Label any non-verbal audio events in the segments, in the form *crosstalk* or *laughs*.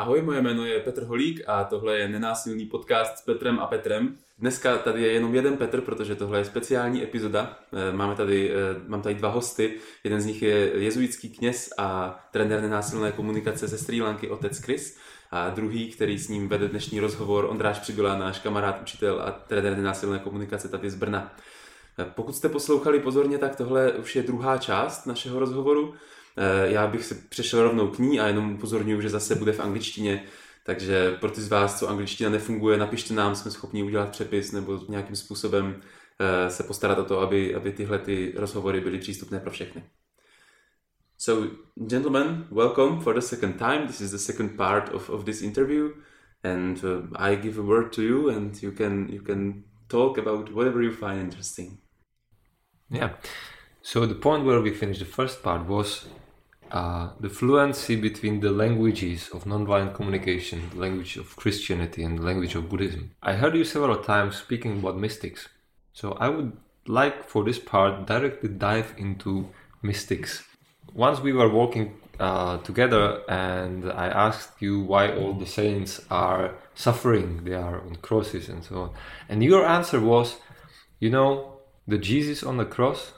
Ahoj, moje jméno je Petr Holík a tohle je nenásilný podcast s Petrem a Petrem. Dneska tady je jenom jeden Petr, protože tohle je speciální epizoda. Eh, máme tady, eh, mám tady dva hosty. Jeden z nich je jezuitský kněz a trenér nenásilné komunikace ze Sri Lanky, otec Chris. A druhý, který s ním vede dnešní rozhovor, Ondráš Přibyla, náš kamarád, učitel a trenér nenásilné komunikace tady z Brna. Eh, pokud jste poslouchali pozorně, tak tohle už je druhá část našeho rozhovoru. Eh, já bych se přešel rovnou k ní a jenom upozorňuji, že zase bude v angličtině, takže pro ty z vás, co angličtina nefunguje, napište nám, jsme schopni udělat přepis nebo nějakým způsobem eh, se postarat o to, aby, aby tyhle ty rozhovory byly přístupné pro všechny. So, gentlemen, welcome for the second time. This is the second part of, of this interview, and uh, I give a word to you, and you can you can talk about whatever you find interesting. Yeah. So the point where we finished the first part was uh, the fluency between the languages of nonviolent communication, the language of Christianity and the language of Buddhism. I heard you several times speaking about mystics. So I would like for this part directly dive into mystics. Once we were walking uh, together and I asked you why all the saints are suffering, they are on crosses and so on. And your answer was, you know, the Jesus on the cross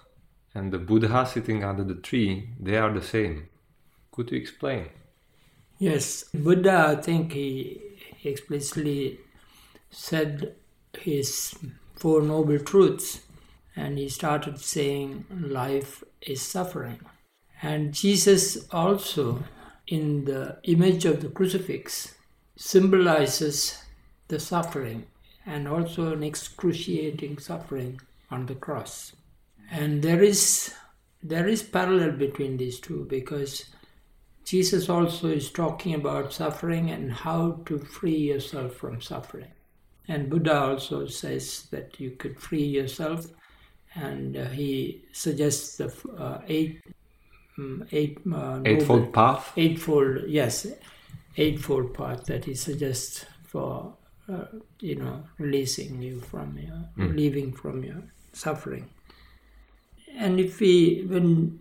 and the Buddha sitting under the tree, they are the same. Could you explain? Yes, Buddha, I think he explicitly said his Four Noble Truths, and he started saying life is suffering. And Jesus also, in the image of the crucifix, symbolizes the suffering and also an excruciating suffering on the cross and there is there is parallel between these two because Jesus also is talking about suffering and how to free yourself from suffering. And Buddha also says that you could free yourself, and uh, he suggests the uh, eight, um, eight uh, eightfold noble, path. Eightfold, yes, eightfold path that he suggests for uh, you know releasing you from your, mm. relieving from your suffering and if we when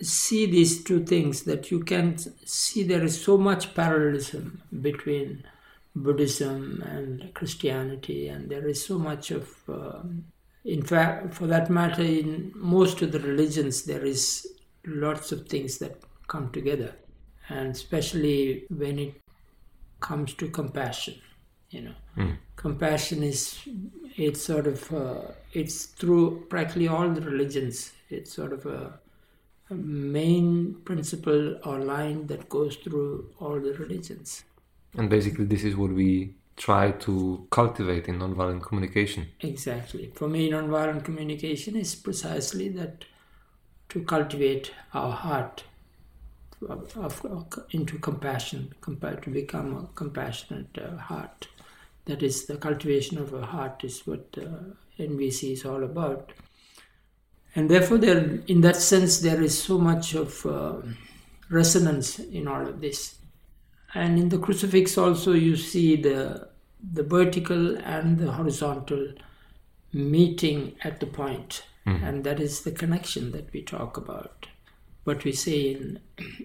see these two things that you can see there is so much parallelism between buddhism and christianity and there is so much of um, in fact for that matter in most of the religions there is lots of things that come together and especially when it comes to compassion you know mm. compassion is it's sort of uh, it's through practically all the religions it's sort of a, a, main principle or line that goes through all the religions and basically this is what we try to cultivate in nonviolent communication exactly for me nonviolent communication is precisely that to cultivate our heart of, of, into compassion, to become a compassionate uh, heart. That is, the cultivation of a heart is what uh, NVC is all about. And therefore, there, in that sense, there is so much of uh, resonance in all of this. And in the crucifix, also, you see the, the vertical and the horizontal meeting at the point. Mm-hmm. And that is the connection that we talk about. What we say in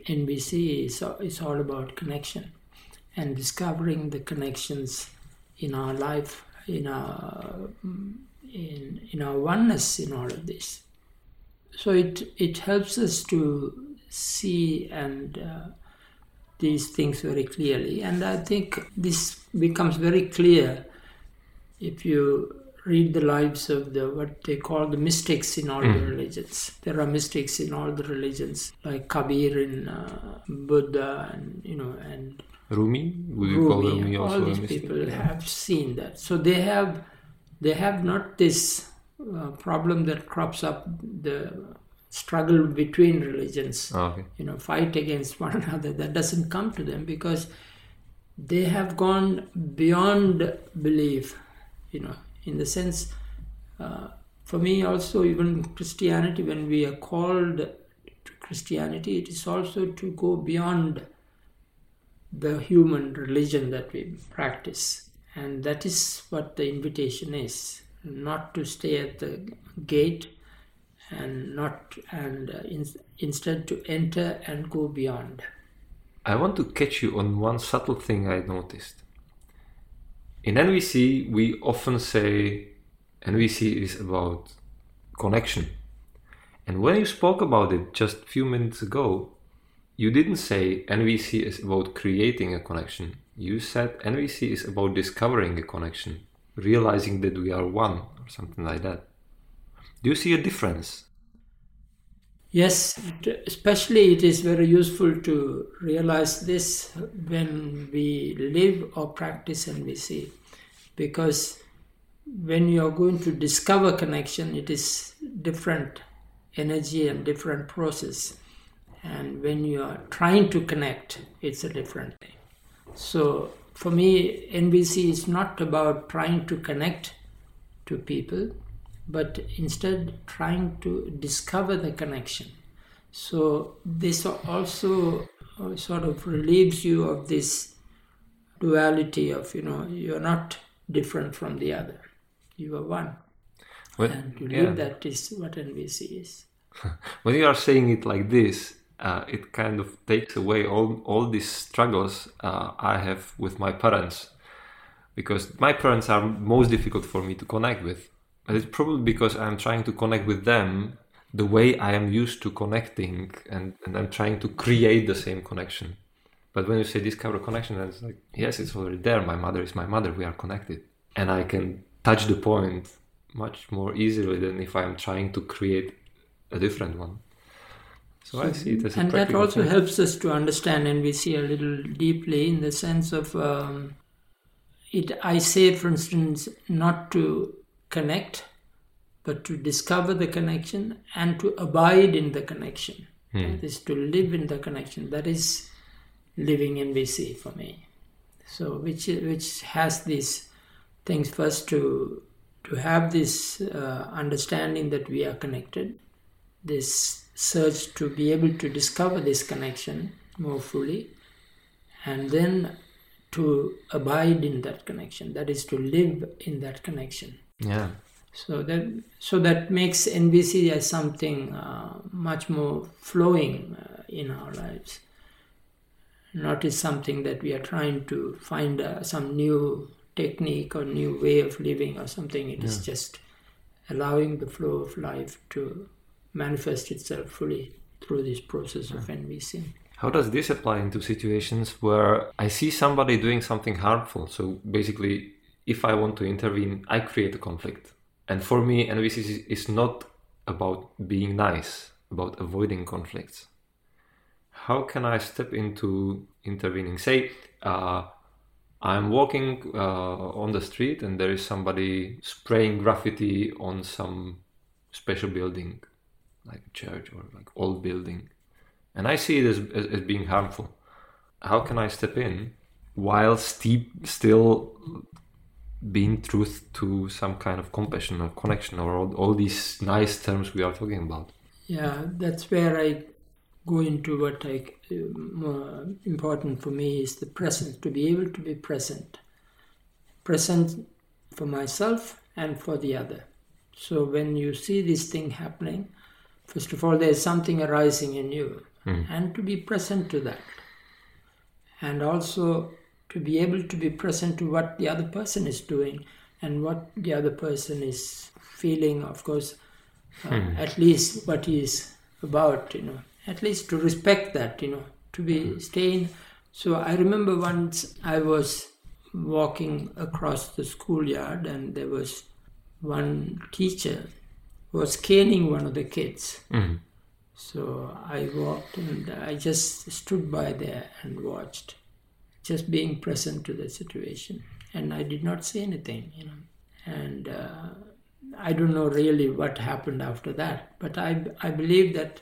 NVC is, is all about connection and discovering the connections in our life, in our in in our oneness in all of this. So it it helps us to see and uh, these things very clearly, and I think this becomes very clear if you read the lives of the what they call the mystics in all mm. the religions. There are mystics in all the religions, like Kabir in uh, Buddha, and you know, and Rumi? Would you Rumi, call Rumi also all these people yeah. have seen that. So they have they have not this uh, problem that crops up the struggle between religions. Oh, okay. You know, fight against *laughs* one another. That doesn't come to them because they have gone beyond belief. You know, in the sense. Uh, for me, also, even Christianity, when we are called to Christianity, it is also to go beyond the human religion that we practice. And that is what the invitation is not to stay at the gate and not and uh, in, instead to enter and go beyond I want to catch you on one subtle thing I noticed. In NVC, we often say NVC is about connection. And when you spoke about it just a few minutes ago, you didn't say NVC is about creating a connection. You said NVC is about discovering a connection, realizing that we are one, or something like that. Do you see a difference? Yes, especially it is very useful to realize this when we live or practice NVC because when you are going to discover connection, it is different energy and different process. And when you are trying to connect, it's a different thing. So for me, NVC is not about trying to connect to people, but instead trying to discover the connection. So this also uh, sort of relieves you of this duality of you know you're not different from the other, you are one. Well, and to yeah. live that is what NVC is. *laughs* when you are saying it like this, uh, it kind of takes away all all these struggles uh, I have with my parents, because my parents are most difficult for me to connect with. But it's probably because I'm trying to connect with them the way I am used to connecting, and, and I'm trying to create the same connection. But when you say discover connection, it's like yes, it's already there. My mother is my mother. We are connected, and I can touch the point much more easily than if I'm trying to create a different one. So I see it as and that also thing. helps us to understand NVC a little deeply in the sense of um, it. I say, for instance, not to connect, but to discover the connection and to abide in the connection. That is to live in the connection. That is living NVC for me. So which which has these things first to to have this uh, understanding that we are connected this search to be able to discover this connection more fully and then to abide in that connection that is to live in that connection. Yeah. so that so that makes nvc as something uh, much more flowing uh, in our lives. Not as something that we are trying to find uh, some new technique or new way of living or something. It is just allowing the flow of life to manifest itself fully through this process of nvc How does this apply into situations where I see somebody doing something harmful? So basically, if I want to intervene, I create a conflict. And for me, NVC is, is not about being nice, about avoiding conflicts. How can I step into intervening? Say, uh, I'm walking uh, on the street and there is somebody spraying graffiti on some special building, like a church or like old building and I see it as, as, as being harmful. How can I step in while steep, still being truth to some kind of compassion or connection or all, all these nice terms we are talking about? Yeah, that's where I go into what I uh, important for me is the present to be able to be present, present for myself and for the other. So when you see this thing happening, first of all, there's something arising in you, hmm. and to be present to that, and also to be able to be present to what the other person is doing and what the other person is feeling. Of course, uh, hmm. at least what he is about, you know, at least to respect that, you know, to be hmm. staying. So I remember once I was walking across the schoolyard and there was one teacher was caning one of the kids. So I walked and I just stood by there and watched, just being present to the situation. And I did not say anything, you know. And uh, I don't know really what happened after that, but I, I believe that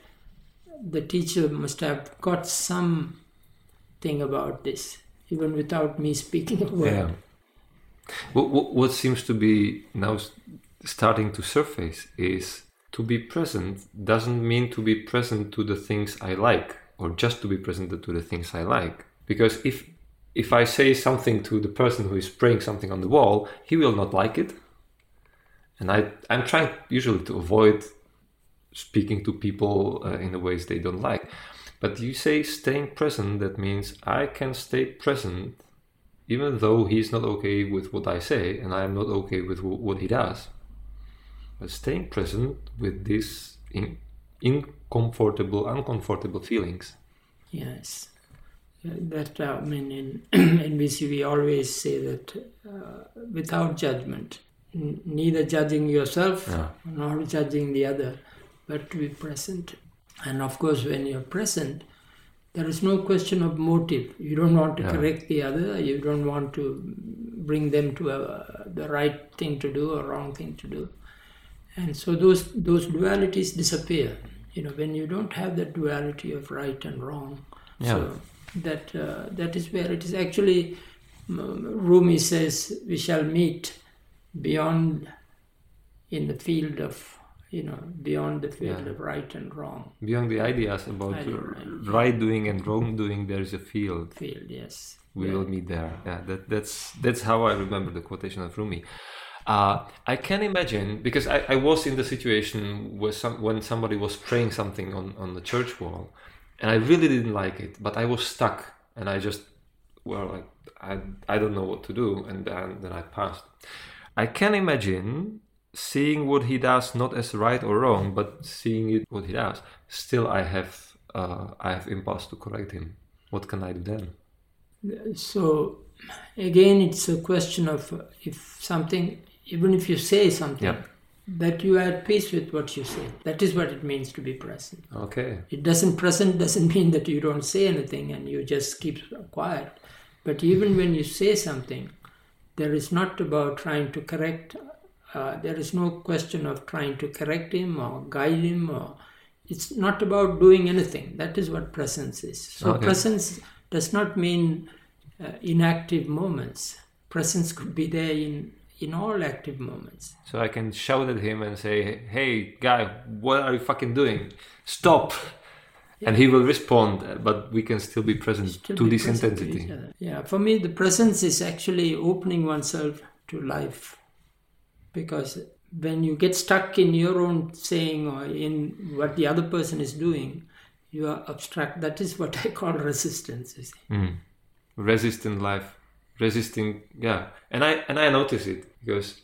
the teacher must have got some thing about this, even without me speaking a word. Yeah. What, what, what seems to be now starting to surface is to be present doesn't mean to be present to the things I like or just to be present to the things I like. Because if if I say something to the person who is spraying something on the wall, he will not like it. And I I'm trying usually to avoid speaking to people uh, in the ways they don't like. But you say staying present, that means I can stay present even though he's not okay with what I say and I am not okay with wh- what he does. Staying present with these in, uncomfortable, uncomfortable feelings. Yes. Uh, That uh, I mean, in *clears throat* VC we always say that uh, without judgment, n- neither judging yourself Yeah. nor judging the other, but to be present. And of course, when you're present, there is no question of motive. You don't want to correct the other. You don't want to bring them to a, the right thing to do or wrong thing to do. And so those those dualities disappear. You know, when you don't have that duality of right and wrong, Yeah. so that uh, that is where it is actually. um, Rumi says we shall meet beyond in the field of you know beyond the field Yeah. of right and wrong Beyond the ideas about I know, right. right doing and wrong doing, there is a field. field. Yes, We Yeah. will meet there. Yeah, that, that's that's how I remember the quotation of Rumi. Uh, I can imagine because I, I was in the situation where some when somebody was praying something on, on the church wall, and I really didn't like it, but I was stuck, and I just well like I I don't know what to do, and then, then I passed. I can imagine seeing what he does not as right or wrong, but seeing it what he does. Still, I have uh, I have impulse to correct him. What can I do then? So again, it's a question of if something, even if you say something, Yeah. that you are at peace with what you say. That is what it means to be present. Okay. It doesn't present doesn't *laughs* mean that you don't say anything and you just keep quiet. But even when you say something, there is not about trying to correct. Uh, there is no question of trying to correct him or guide him or. It's not about doing anything. That is what presence is. So Okay. presence does not mean uh, inactive moments. Presence could be there in in all active moments. So I can shout at him and say, "Hey, guy, what are you fucking doing? Stop!" And he will respond, but we can still be present Still to be this present intensity. other. Yeah, for me, the presence is actually opening oneself to life. Because when you get stuck in your own saying or in what the other person is doing, you are abstract. That is what *laughs* I call resistance. You see. Mm. Resisting life, resisting, yeah. And I and I notice it because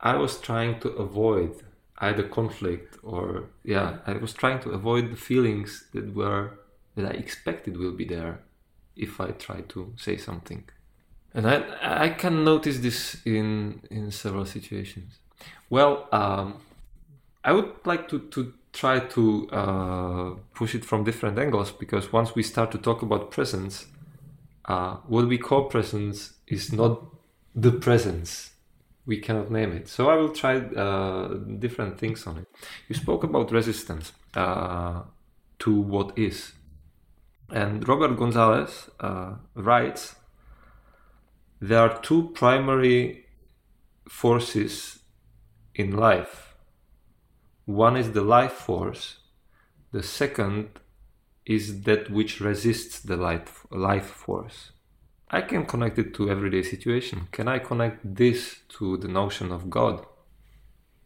I was trying to avoid either conflict or yeah, I was trying to avoid the feelings that were that I expected will be there if I try to say something. And I I can notice this in in several situations. Well, um, I would like to to try to uh, push it from different angles because once we start to talk about presence, uh, what we call presence is not the presence. We cannot name it. So I will try uh, different things on it. You spoke about resistance uh, to what is. And Robert Gonzales uh, writes there are two primary forces in life. One is the life force, the second is that which resists the life, life force. I can connect it to everyday situation. Can I connect this to the notion of God?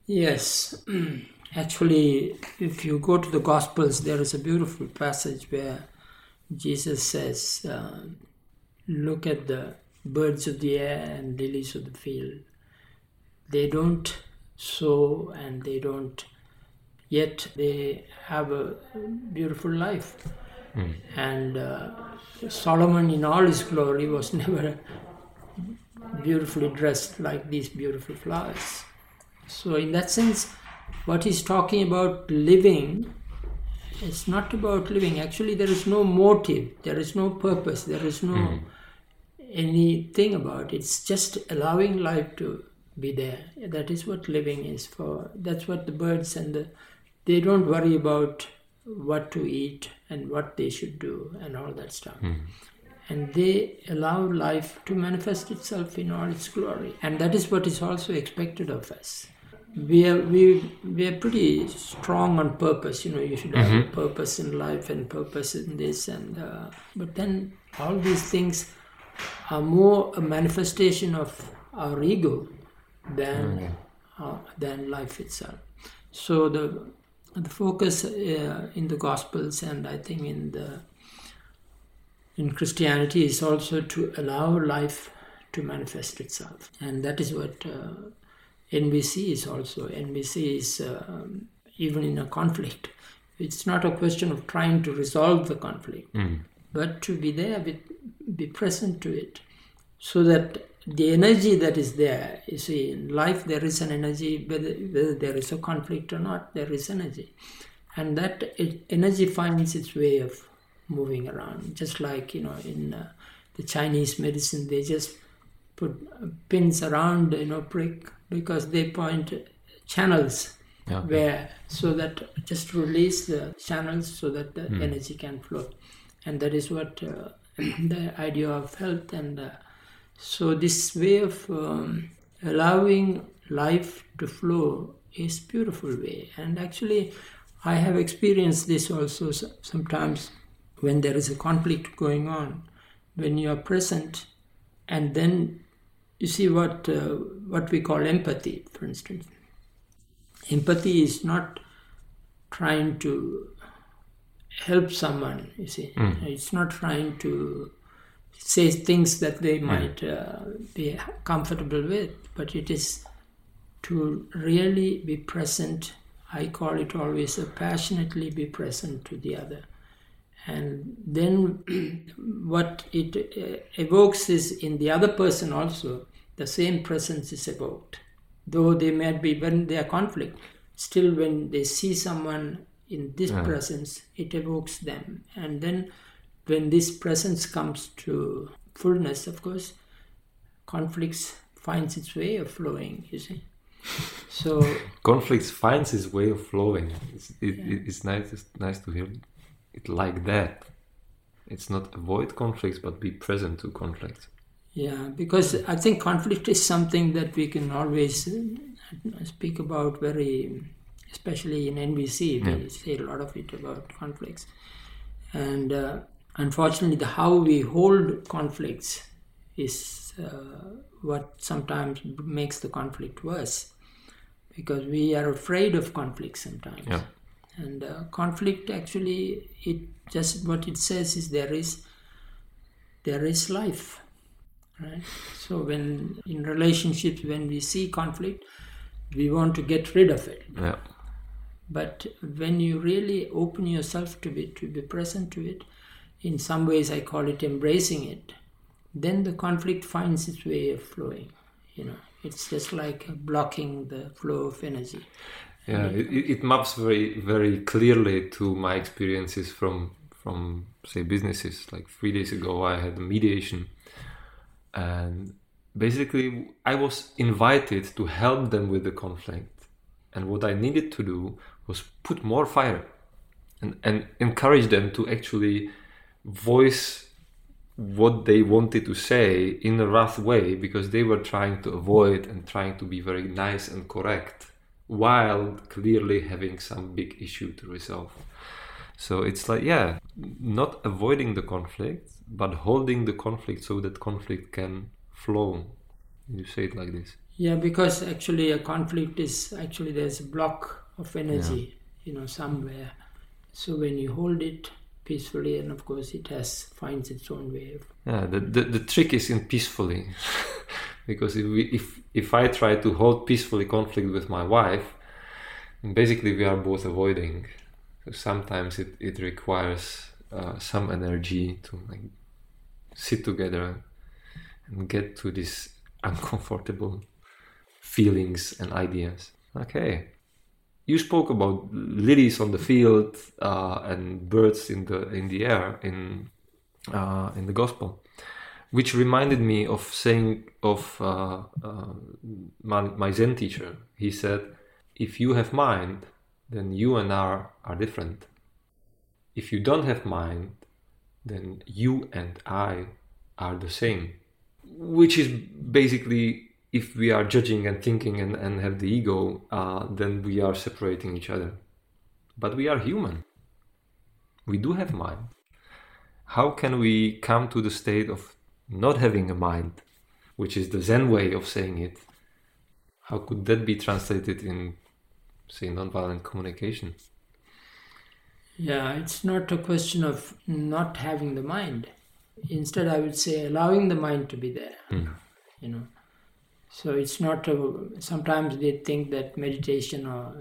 Yes, *clears throat* actually, if you go to the Gospels, there is a beautiful passage where Jesus says, uh, Look at the birds of the air and lilies of the field. They don't sow and they don't, yet they have a beautiful life. And uh, Solomon, in all his glory, was *laughs* never beautifully dressed like these beautiful flowers. So, in that sense, what he's talking about living it's not about living. Actually, there is no motive, there is no purpose, there is no anything about it. It's just allowing life to be there. That is what living is for. That's what the birds and the they don't worry about what to eat and what they should do and all that stuff. And they allow life to manifest itself in all its glory. And that is what is also expected of us. We are we we are pretty strong on purpose you know you should have a purpose in life and purpose in this and uh, but then all these things are more a manifestation of our ego than uh, than life itself. So the the focus uh, in the Gospels and I think in the in Christianity is also to allow life to manifest itself, and that is what uh, NVC is also. NVC is um, even in a conflict. It's not a question of trying to resolve the conflict, Mm. but to be there, with, be present to it, so that the energy that is there, you see, in life there is an energy, whether, whether there is a conflict or not, there is energy. And that energy finds its way of moving around, just like, you know, in uh, the Chinese medicine, they just put uh, pins around, you know, prick, because they point channels Yeah. where so that just release the channels so that the energy can flow and that is what uh, *clears throat* the idea of health and uh, so this way of um, allowing life to flow is beautiful way. And actually i have experienced this also sometimes when there is a conflict going on when you are present and then you see what uh, what we call empathy for instance. Empathy is not trying to help someone you see. It's not trying to say things that they might uh, be comfortable with but it is to really be present i call it always a passionately be present to the other. And then *clears throat* what it uh, evokes is in the other person also the same presence is evoked. Though they might be when they are conflict still when they see someone in this presence it evokes them. And then when this presence comes to fullness of course conflicts finds its way of flowing you see *laughs* so conflicts finds its way of flowing. It's, it, it- it's nice, it's nice to hear it like that. It's not avoid conflicts, but be present to conflicts. Yeah, because I think conflict is something that we can always uh, speak about very, especially in NVC. we say a lot of it about conflicts. And uh, unfortunately, the how we hold conflicts is uh, what sometimes makes the conflict worse because we are afraid of conflict sometimes. Yeah. And uh, conflict actually, it just what it says is there is there is life right so when in relationships when we see conflict we want to get rid of it Yeah. but when you really open yourself to it to be present to it in some ways i call it embracing it then the conflict finds its way of flowing you know. It's just like blocking the flow of energy. Yeah, it, it maps very very clearly to my experiences from from say businesses. Like three days ago, I had a mediation, and basically I was invited to help them with the conflict, and what I needed to do was put more fire, and and encourage them to actually voice what they wanted to say in a rough way because they were trying to avoid and trying to be very nice and correct while clearly having some big issue to resolve. So it's like, yeah, not avoiding the conflict, but holding the conflict so that conflict can flow. You say it like this. Yeah, because actually a conflict is actually there's a block of energy, you know, somewhere. So when you hold it peacefully, and of course it has finds its own way. Yeah, the, the, the trick is in peacefully. *laughs* because if, we, if, if I try to hold peacefully conflict with my wife, basically we are both avoiding. So sometimes it, it requires uh, some energy to like sit together and get to these *laughs* uncomfortable feelings and ideas. Okay. You spoke about lilies on the field uh, and birds in the in the air in uh, in the gospel, which reminded me of saying of uh, uh, my, my Zen teacher. He said, "If you have mind, then you and I are different. If you don't have mind, then you and I are the same." Which is basically, if we are judging and thinking and, and have the ego, uh, then we are separating each other. But we are human. We do have mind how can we come to the state of not having a mind, which is the Zen way of saying it? How could that be translated in, say, nonviolent communication? Yeah, it's not a question of not having the mind. Instead, I would say allowing the mind to be there. You know, so it's not. A, sometimes they think that meditation or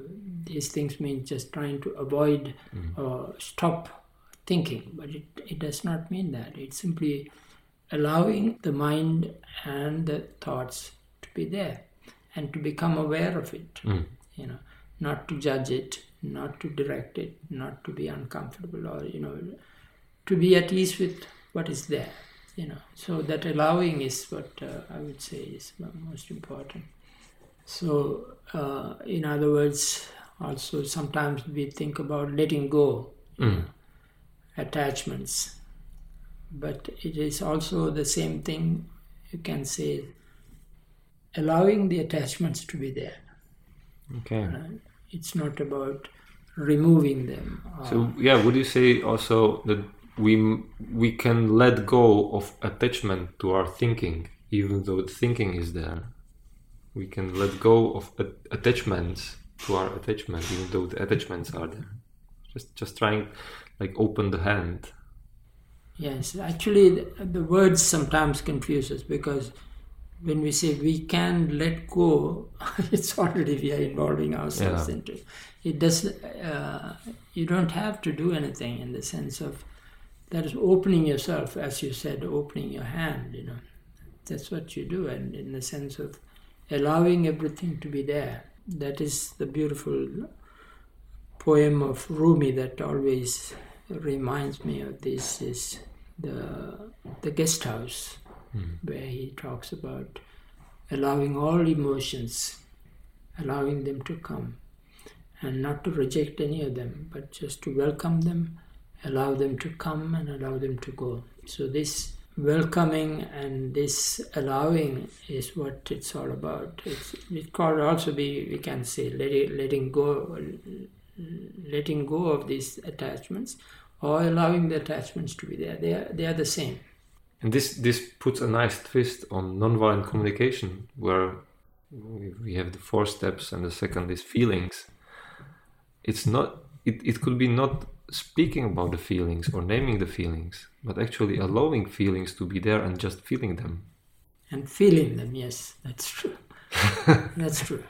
these things mean just trying to avoid or stop thinking, but it, it does not mean that. It's simply allowing the mind and the thoughts to be there and to become aware of it. Mm. You know, not to judge it, not to direct it, not to be uncomfortable or you know, to be at ease with what is there. You know, so that allowing is what uh, I would say is most important. So, uh, in other words, also sometimes we think about letting go attachments, but it is also the same thing. You can say allowing the attachments to be there. Okay. It's not about removing them. So yeah, would you say also that we we can let go of attachment to our thinking, even though the thinking is there? We can let go of a- attachments to our attachment, even though the attachments are there. Just just trying, like open the hand. Yes, actually, the, the words sometimes confuse us because when we say we can let go, *laughs* it's already we are involving ourselves Yeah. into it. Does uh, you don't have to do anything in the sense of that is opening yourself, as you said, opening your hand. You know, that's what you do, and in the sense of allowing everything to be there. That is the beautiful poem of Rumi that always reminds me of this is the the guest house hmm. where he talks about allowing all emotions allowing them to come and not to reject any of them but just to welcome them allow them to come and allow them to go so this welcoming and this allowing is what it's all about it's, it could also be we can say letting, letting go letting go of these attachments or allowing the attachments to be there. They are, they are the same. And this this puts a nice twist on nonviolent communication, where we have the four steps, and the second is feelings. It's not. It, it could be not speaking about the feelings or naming the feelings, but actually allowing feelings to be there and just feeling them. And feeling them, yes, that's true. *laughs* that's true.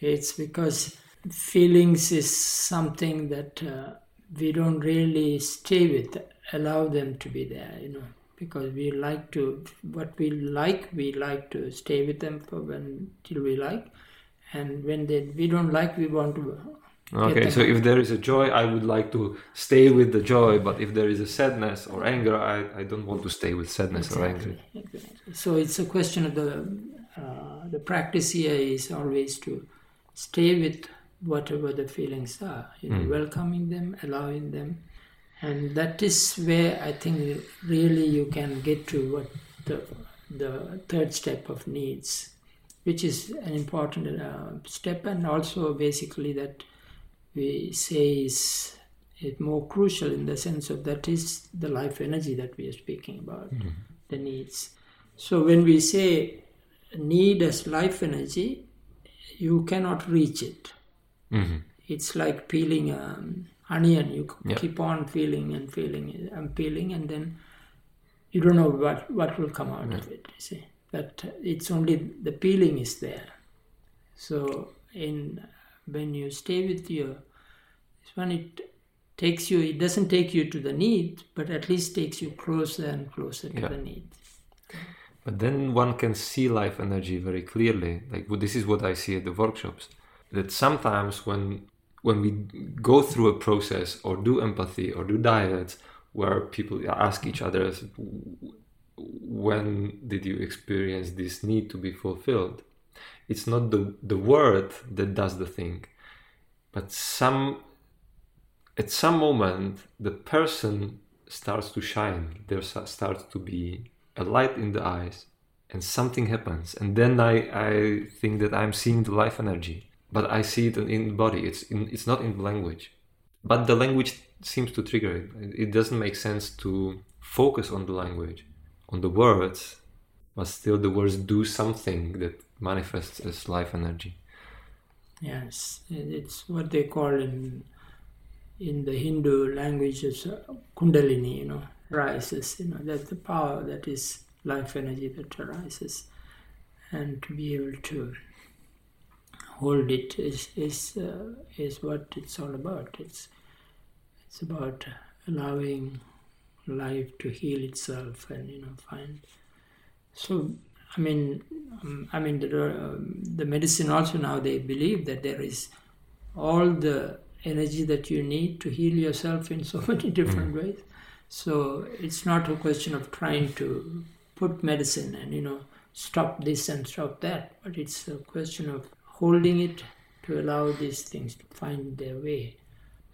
It's because feelings is something that uh, we don't really stay with, allow them to be there, you know, because we like to, what we like, we like to stay with them for when, till we like. And when they, we don't like, we want to Okay, so if there is a joy, I would like to stay with the joy, but if there is a sadness or anger, I, I don't want to stay with sadness or anger. Exactly, exactly. So it's a question of the uh, the practice here is always to stay with whatever the feelings are, you know, welcoming them, allowing them, and that is where I think really you can get to what the the third step of needs, which is an important uh, step, and also basically that we say is it more crucial in the sense of that is the life energy that we are speaking about, hmm. the needs. So when we say need as life energy, you cannot reach it. hmm It's like peeling an um, onion. You Yeah. keep on peeling and peeling and peeling, and then you don't know what, what will come out of it. You see, but it's only the peeling is there. So in when you stay with your this one, it takes you. It doesn't take you to the need, but at least takes you closer and closer to Yeah. the need. But then one can see life energy very clearly. Like well, this is what I see at the workshops. That sometimes when when we go through a process or do empathy or do dyads where people ask each other when did you experience this need to be fulfilled it's not the the word that does the thing but some at some moment the person starts to shine. There starts to be a light in the eyes and something happens. And then i i think that i'm seeing the life energy but i see it in the body. It's in, it's not in the language. But the language seems to trigger it. It doesn't make sense to focus on the language on the words but still the words do something that manifests as life energy Yes, it's what they call in in the Hindu language, it's uh, Kundalini, you know, rises. You know, that's the power that is life energy that arises, and to be able to hold it is is uh, is what it's all about. It's it's about allowing life to heal itself and you know find. So I mean, um, I mean the um, the medicine also now they believe that there is all the energy that you need to heal yourself in so *laughs* many different mm. ways. So it's not a question of trying to put medicine and you know stop this and stop that, but it's a question of holding it to allow these things to find their way.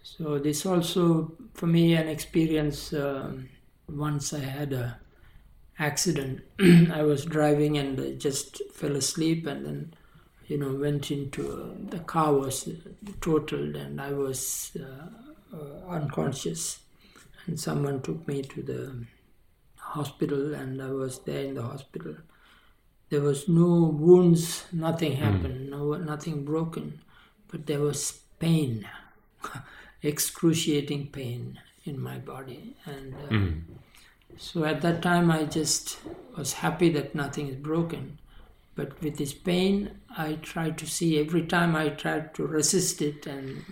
So this also for me an experience. Um, once I had a accident. *clears throat* I was driving and I just fell asleep and then you know went into uh, the car was totaled and I was uh, uh, unconscious and someone took me to the hospital and I was there in the hospital. There was no wounds, nothing hmm. happened, mm. no nothing broken, but there was pain, *laughs* excruciating pain in my body and. Mm so at that time, I just was happy that nothing is broken. But with this pain, I tried to see every time I tried to resist it, and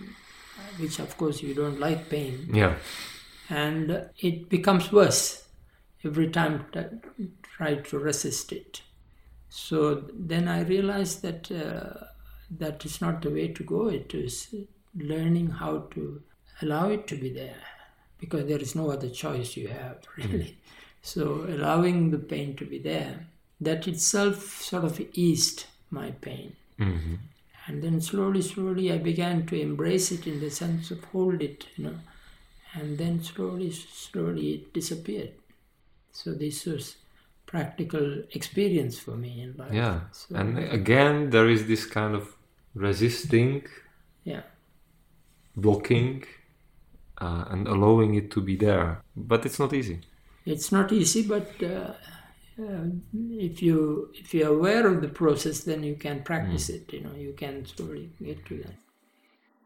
which of course you don't like pain. Yeah. And it becomes worse every time I try to resist it. So then I realized that uh, that is not the way to go. It is learning how to allow it to be there because there is no other choice you have really. Mm. So allowing the pain to be there, that itself sort of eased my pain. Mm-hmm. And then slowly, slowly, I began to embrace it in the sense of hold it, you know. And then slowly, slowly, it disappeared. So this was practical experience for me in life. Yeah, so, and again, there is this kind of resisting, yeah, blocking, uh, and allowing it to be there. But it's not easy. It's not easy, but uh, uh, if you if you're aware of the process, then you can practice mm. it. You know, you can slowly get to that.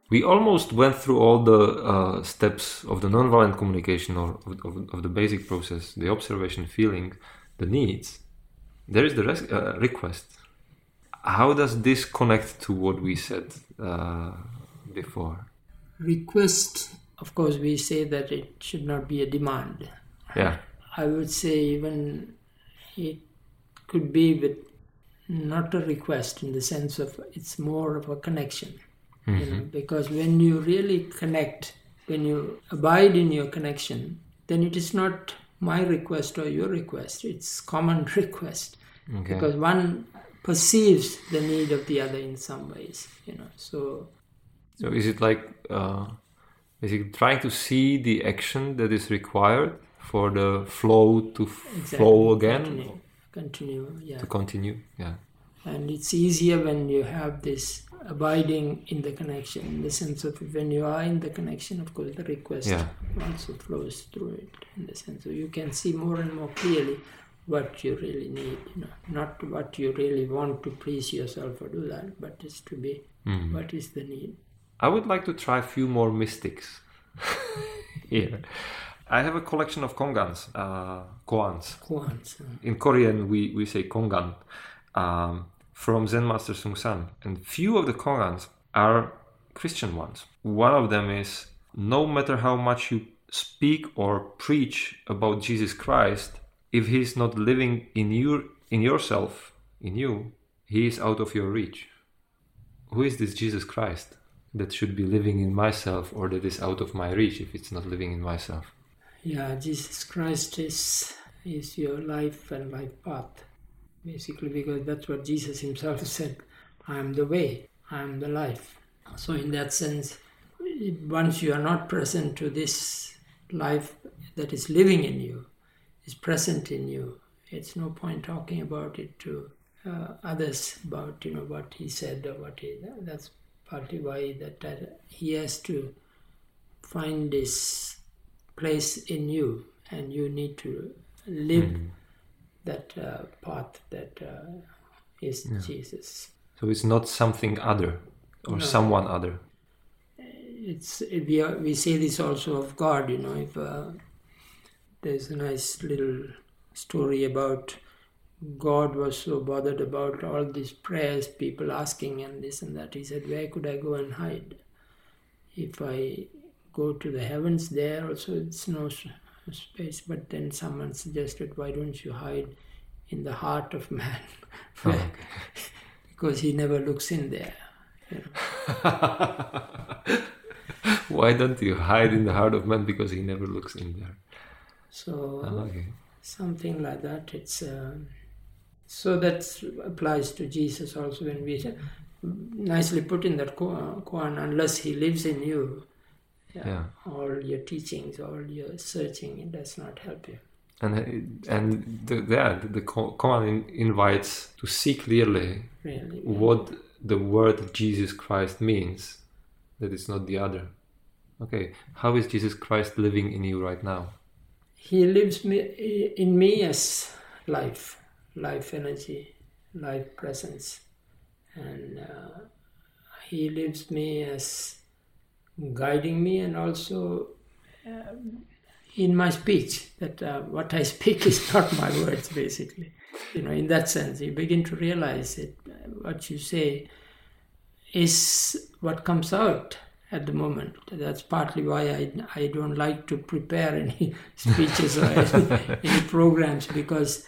We almost went through all the uh, steps of the nonviolent communication or of, of, of, the basic process: the observation, feeling, the needs. There is the res- uh, request. How does this connect to what we said uh, before? Request of course, we say that it should not be a demand. Yeah. I would say even it could be with not a request in the sense of it's more of a connection. Mm-hmm. You know, mm-hmm. because when you really connect, when you abide in your connection, then it is not my request or your request, it's common *laughs* request. Okay. Because one perceives the need of the other in some ways, you know. So So is it like uh basically trying to see the action that is required for the flow to exactly. flow again continue. continue yeah to continue yeah and it's easier when you have this abiding in the connection in the sense of when you are in the connection of course the request yeah. also flows through it in the sense so you can see more and more clearly what you really need you know not what you really want to please yourself or do that but just to be mm. what is the need I would like to try a few more mystics *laughs* here. I have a collection of kongans, uh, koans. Koans. In Korean, we, we say kongan um, from Zen Master Seung Sahn. And few of the kongans are Christian ones. One of them is no matter how much you speak or preach about Jesus Christ, if he is not living in you, in yourself, in you, he is out of your reach. Who is this Jesus Christ? That should be living in myself or that is out of my reach if it's not living in myself. Yeah, Jesus Christ is is your life and life path. Basically because that's what Jesus himself said. I am the way, I am the life. So in that sense, once you are not present to this life that is living in you, is present in you, it's no point talking about it to uh, others about you know what he said or what he that's partly why that uh, he has to find this place in you and you need to live mm. that uh, path that uh, is yeah. jesus so it's not something other or no. someone other it's we are, we say this also of God. You know, if uh, there's a nice little story about God was so bothered about all these prayers, people asking and this and that. He said, Where could I go and hide? If I go to the heavens, there also it's no space. But then someone suggested, Why don't you hide in the heart of man? *laughs* Oh, *laughs* because he never looks in there. You know. *laughs* Why don't you hide in the heart of man because he never looks in there? So Oh, okay. something like that. It's uh, so that applies to Jesus also when we nicely put in that ko- koan. Unless he lives in you, Yeah. all your teachings, all your searching, it does not help you. And and the, yeah, the, the co- invites to see clearly Really, what the word Jesus Christ means. That it's not the other. Okay, how is Jesus Christ living in you right now? he lives me, in me as life, life energy, life presence, and uh, he leaves me as guiding me and also um, in my speech that uh, what I *laughs* speak is not my words basically. You know in that sense you begin to realize that uh, what you say is what comes out at the moment. That's partly why I, I don't like to prepare any *laughs* speeches or *laughs* any, any programs because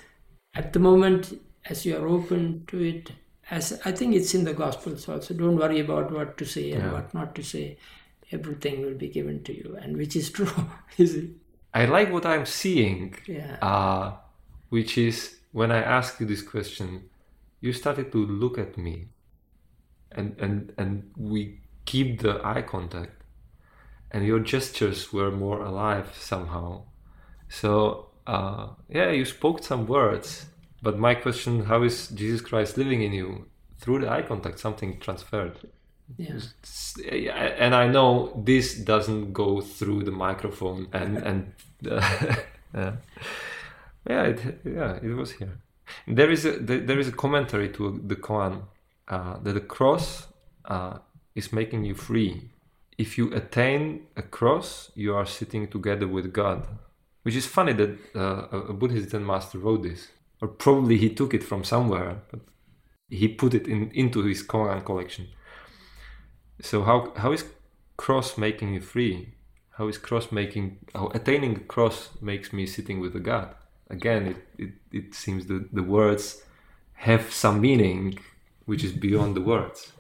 at the moment as you are open to it as I think it's in the Gospels also. Don't worry about what to say and Yeah. what not to say. Everything will be given to you, and which is *laughs* true. is it? I like what I'm seeing, Yeah. uh, which is when I asked you this question, you started to look at me, and and and we keep the eye contact, and your gestures were more alive somehow. So uh, yeah, you spoke some words, but my question: How is Jesus Christ living in you? Through the eye contact, something transferred. yeah. And I know this doesn't go through the microphone and and *laughs* uh, yeah, yeah, it, yeah, it was here. There is a there there is a commentary to the koan uh, that the cross uh, is making you free. If you attain a cross, you are sitting together with God, which is funny that uh, a a Buddhist Zen master wrote this, or probably he took it from somewhere, but he put it in into his koan collection. So how how is cross making you free? How is cross making how attaining cross makes me sitting with the God? Again, it, it, it seems that the words have some meaning which is beyond the words.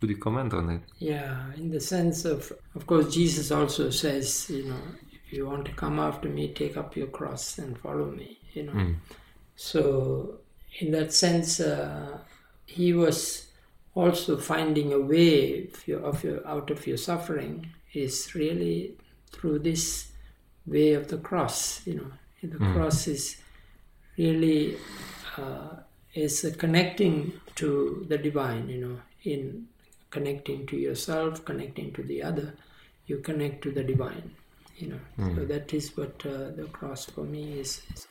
Would you comment on it? Yeah, in the sense of, of course, Jesus also says, you know, you want to come after me, take up your cross and follow me, you know. Mm. So, in that sense, uh, he was also finding a way of your, of your, out of your suffering is really through this way of the cross, you know. The Mm. cross is really uh, is connecting to the divine, you know, in connecting to yourself, connecting to the other, you connect to the divine, you know. So that is what uh, the cross for me is. is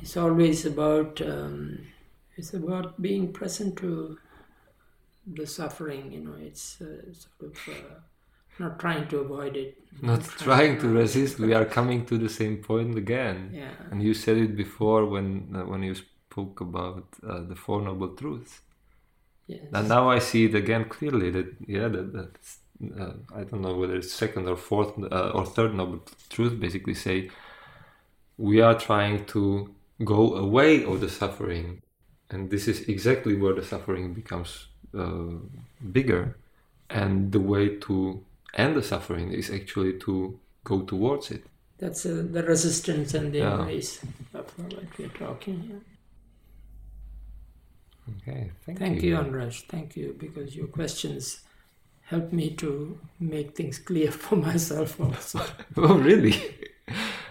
it's always about um, it's about being present to the suffering, you know. It's uh, sort of uh, not trying to avoid it, Not trying to resist, we are coming to the same point again. Yeah, And you said it before when uh, when you spoke about uh, the Four Noble Truths. yes. And now I see it again clearly that yeah that that's, uh, I don't know whether it's second or fourth uh, or third noble truth basically say we are trying to go away of the suffering and this is exactly where the suffering becomes uh, bigger and the way to end the suffering is actually to go towards it That's uh, the resistance and the Yeah. embrace of what we're talking here. okay thank, you. Thank you, Anraj. Thank you, because your questions help me to make things clear *laughs* for myself also. *laughs* oh really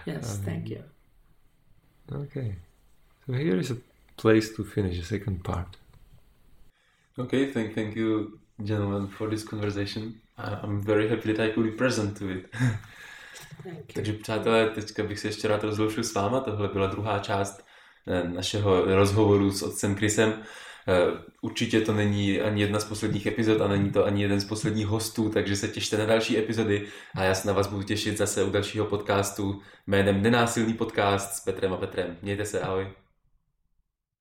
Yes, thank you. okay so here is a place to finish the second part Okay, thank, thank you, gentlemen, for this conversation. Uh, I'm very happy that I could be present to it. Thank *laughs* you. Takže přátelé, teďka bych se ještě rád rozloučil s váma. Tohle byla druhá část eh, našeho rozhovoru s otcem Chrisem. Určitě to není ani jedna z posledních epizod a není to ani jeden z posledních hostů, takže se těšte na další epizody a já se na vás budu těšit zase u dalšího podcastu jménem Nenásilný podcast s Petrem a Petrem. Mějte se, ahoj.